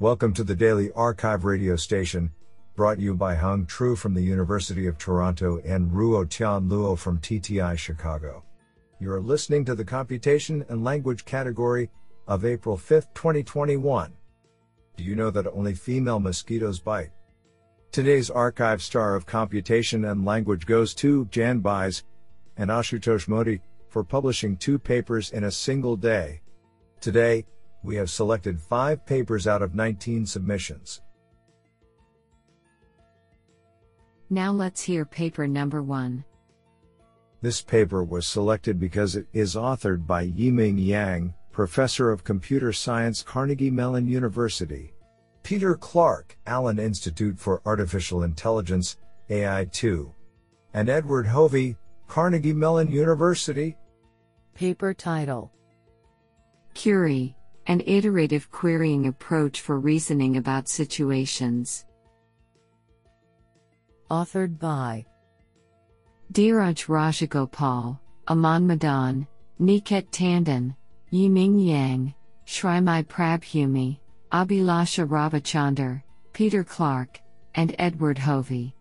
Welcome to the Daily arXiv radio station, brought you by Hung Tru from the University of Toronto and Ruotian Luo from TTI Chicago. You are listening to the Computation and Language category of April 5, 2021. Do you know that only female mosquitoes bite? Today's arXiv star of computation and language goes to Jan Baez and Ashutosh Modi for publishing two papers in a single day. Today, we have selected five papers out of 19 submissions. Now let's hear paper number one. This paper was selected because it is authored by Yiming Yang, Professor of Computer Science, Carnegie Mellon University. Peter Clark, Allen Institute for Artificial Intelligence, AI2. And Eduard Hovy, Carnegie Mellon University. Paper title Curie, an iterative querying approach for reasoning about situations. Authored by Dheeraj Rajagopal, Aman Madaan, Niket Tandon, Yiming Yang, Shrimai Prabhumoye, Abhilasha Ravichander, Peter Clark, and Eduard Hovy.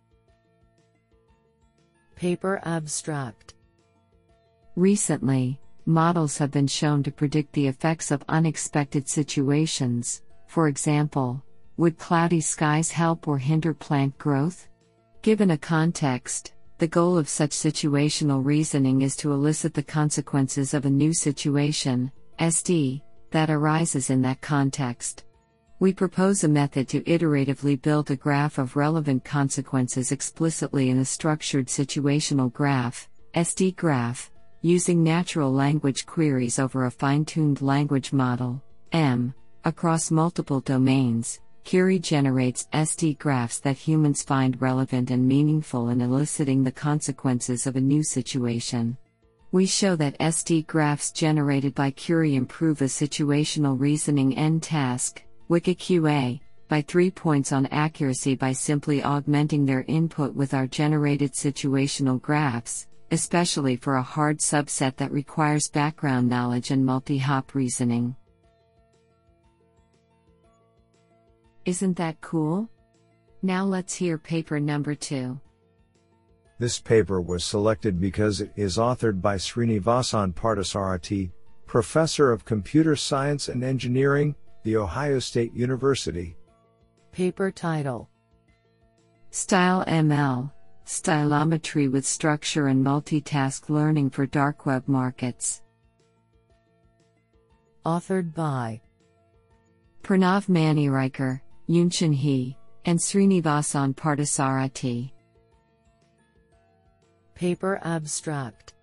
Paper Abstract Recently, models have been shown to predict the effects of unexpected situations. For example, would cloudy skies help or hinder plant growth? Given a context, the goal of such situational reasoning is to elicit the consequences of a new situation, SD, that arises in that context. We propose a method to iteratively build a graph of relevant consequences explicitly in a structured situational graph, SD graph, using natural language queries over a fine tuned language model, M, across multiple domains. Curie generates SD graphs that humans find relevant and meaningful in eliciting the consequences of a new situation. We show that SD graphs generated by Curie improve a situational reasoning N task, WIQA, by 3 points on accuracy by simply augmenting their input with our generated situational graphs, especially for a hard subset that requires background knowledge and multi hop reasoning. Isn't that cool? Now let's hear paper number two. This paper was selected because it is authored by Srinivasan Parthasarathy, Professor of Computer Science and Engineering, The Ohio State University. Paper title Style ML Stylometry with Structure and Multitask Learning for Dark Web Markets. Authored by Pranav Maneriker, Yuntian He, and Srinivasan Parthasarathy. Paper Abstract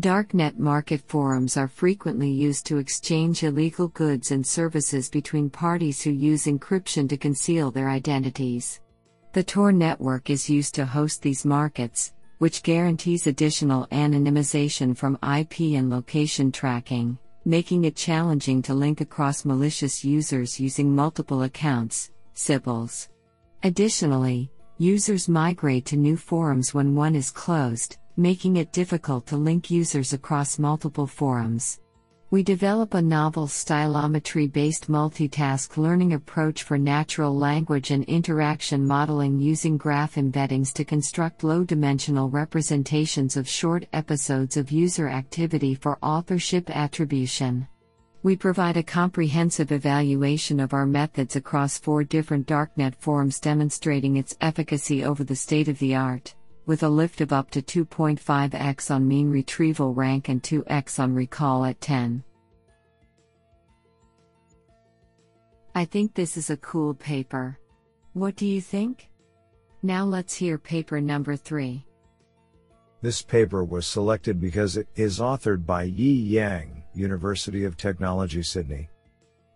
Darknet market forums are frequently used to exchange illegal goods and services between parties who use encryption to conceal their identities. The Tor network is used to host these markets, which guarantees additional anonymization from IP and location tracking, making it challenging to link across malicious users using multiple accounts, Sybils. Additionally, users migrate to new forums when one is closed, making it difficult to link users across multiple forums. We develop a novel stylometry based multitask learning approach for natural language and interaction modeling using graph embeddings to construct low dimensional representations of short episodes of user activity for authorship attribution. We provide a comprehensive evaluation of our methods across four different darknet forums demonstrating its efficacy over the state of the art with a lift of up to 2.5x on mean retrieval rank and 2x on recall at 10. I think this is a cool paper. What do you think? Now let's hear paper number 3. This paper was selected because it is authored by Yi Yang, University of Technology, Sydney.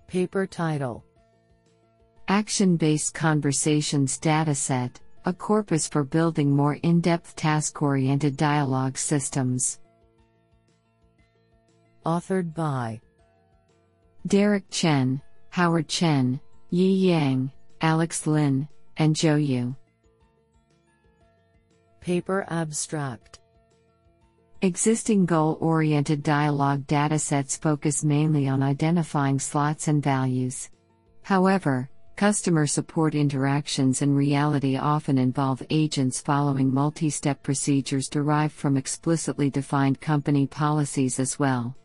Paper title Action Based Conversations Dataset a corpus for building more in depth task oriented dialogue systems. Authored by Derek Chen, Howard Chen, Yi Yang, Alex Lin, and Zhou Yu. Paper Abstract Existing goal oriented dialogue datasets focus mainly on identifying slots and values. However, customer support interactions in reality often involve agents following multi step procedures derived from explicitly defined company policies as well.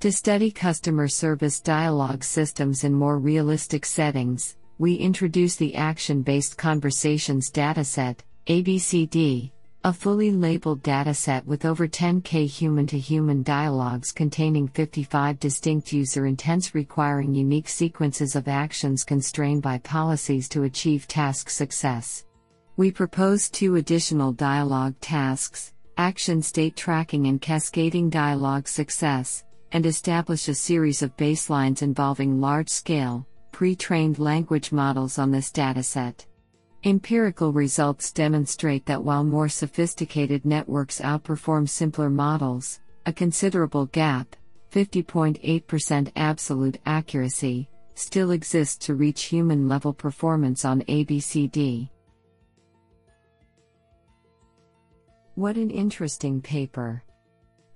To study customer service dialogue systems in more realistic settings, we introduce the Action Based Conversations Dataset, ABCD, a fully labeled dataset with over 10k human to human dialogues containing 55 distinct user intents requiring unique sequences of actions constrained by policies to achieve task success. We propose two additional dialogue tasks action state tracking and cascading dialogue success and establish a series of baselines involving large scale, pre trained language models on this dataset. Empirical results demonstrate that while more sophisticated networks outperform simpler models, a considerable gap, 50.8% absolute accuracy, still exists to reach human level performance on ABCD. What an interesting paper!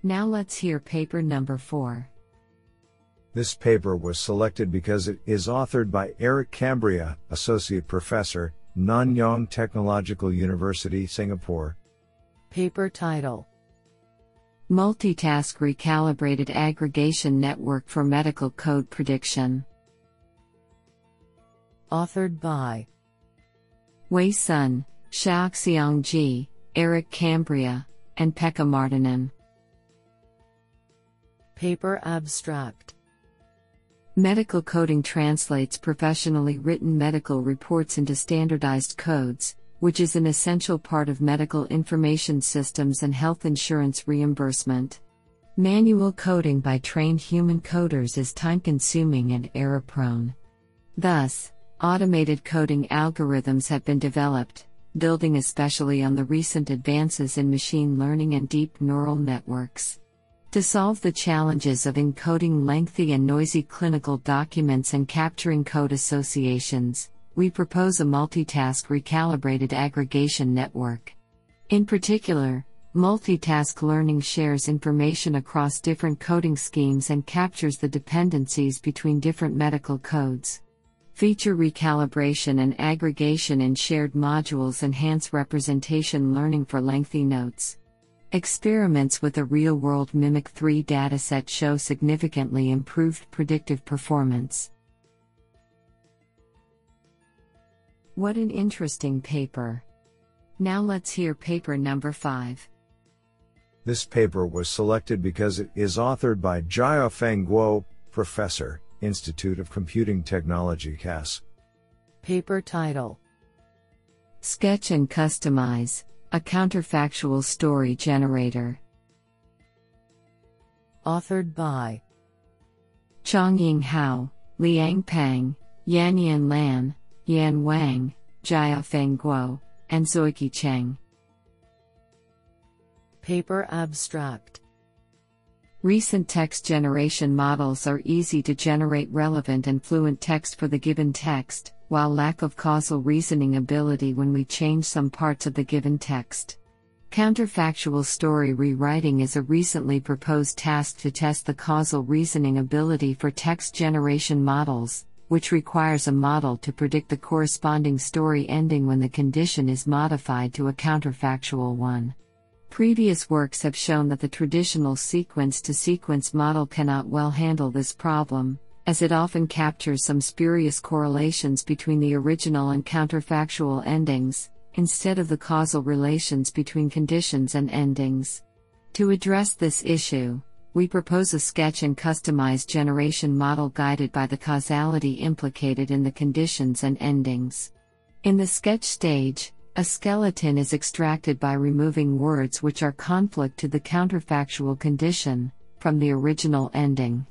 Now let's hear paper number 4. This paper was selected because it is authored by Erik Cambria, Associate Professor, Nanyang Technological University, Singapore. Paper title Multitask Recalibrated Aggregation Network for Medical Code Prediction. Authored by Wei Sun, Shaoxiong Ji, Erik Cambria, and Pekka Marttinen. Paper Abstract Medical coding translates professionally written medical reports into standardized codes, which is an essential part of medical information systems and health insurance reimbursement. Manual coding by trained human coders is time consuming and error prone. Thus, automated coding algorithms have been developed, building especially on the recent advances in machine learning and deep neural networks. To solve the challenges of encoding lengthy and noisy clinical documents and capturing code associations, we propose a multitask recalibrated aggregation network. In particular, multitask learning shares information across different coding schemes and captures the dependencies between different medical codes. Feature recalibration and aggregation in shared modules enhance representation learning for lengthy notes. Experiments with a real world Mimic 3 dataset show significantly improved predictive performance. What an interesting paper! Now let's hear paper number 5. This paper was selected because it is authored by Jiafeng Guo, Professor, Institute of Computing Technology CAS. Paper title Sketch and Customize a counterfactual story generator. Authored by Changying Hao, Liang Pang, Yanyan Lan, Yan Wang, Jiafeng Guo, and Xueqi Cheng. Paper Abstract Recent text generation models are easy to generate relevant and fluent text for the given text, while lack of causal reasoning ability when we change some parts of the given text. Counterfactual story rewriting is a recently proposed task to test the causal reasoning ability for text generation models, which requires a model to predict the corresponding story ending when the condition is modified to a counterfactual one. Previous works have shown that the traditional sequence to sequence model cannot well handle this problem, as it often captures some spurious correlations between the original and counterfactual endings, instead of the causal relations between conditions and endings. To address this issue, we propose a sketch and customized generation model guided by the causality implicated in the conditions and endings. In the sketch stage, a skeleton is extracted by removing words which are conflict to the counterfactual condition from the original ending.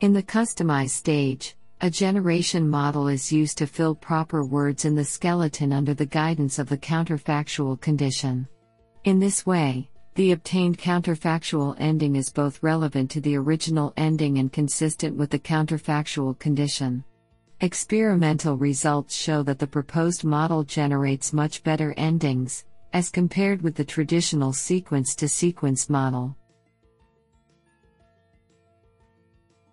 In the customized stage, a generation model is used to fill proper words in the skeleton under the guidance of the counterfactual condition. In this way, the obtained counterfactual ending is both relevant to the original ending and consistent with the counterfactual condition. Experimental results show that the proposed model generates much better endings, as compared with the traditional sequence to sequence model.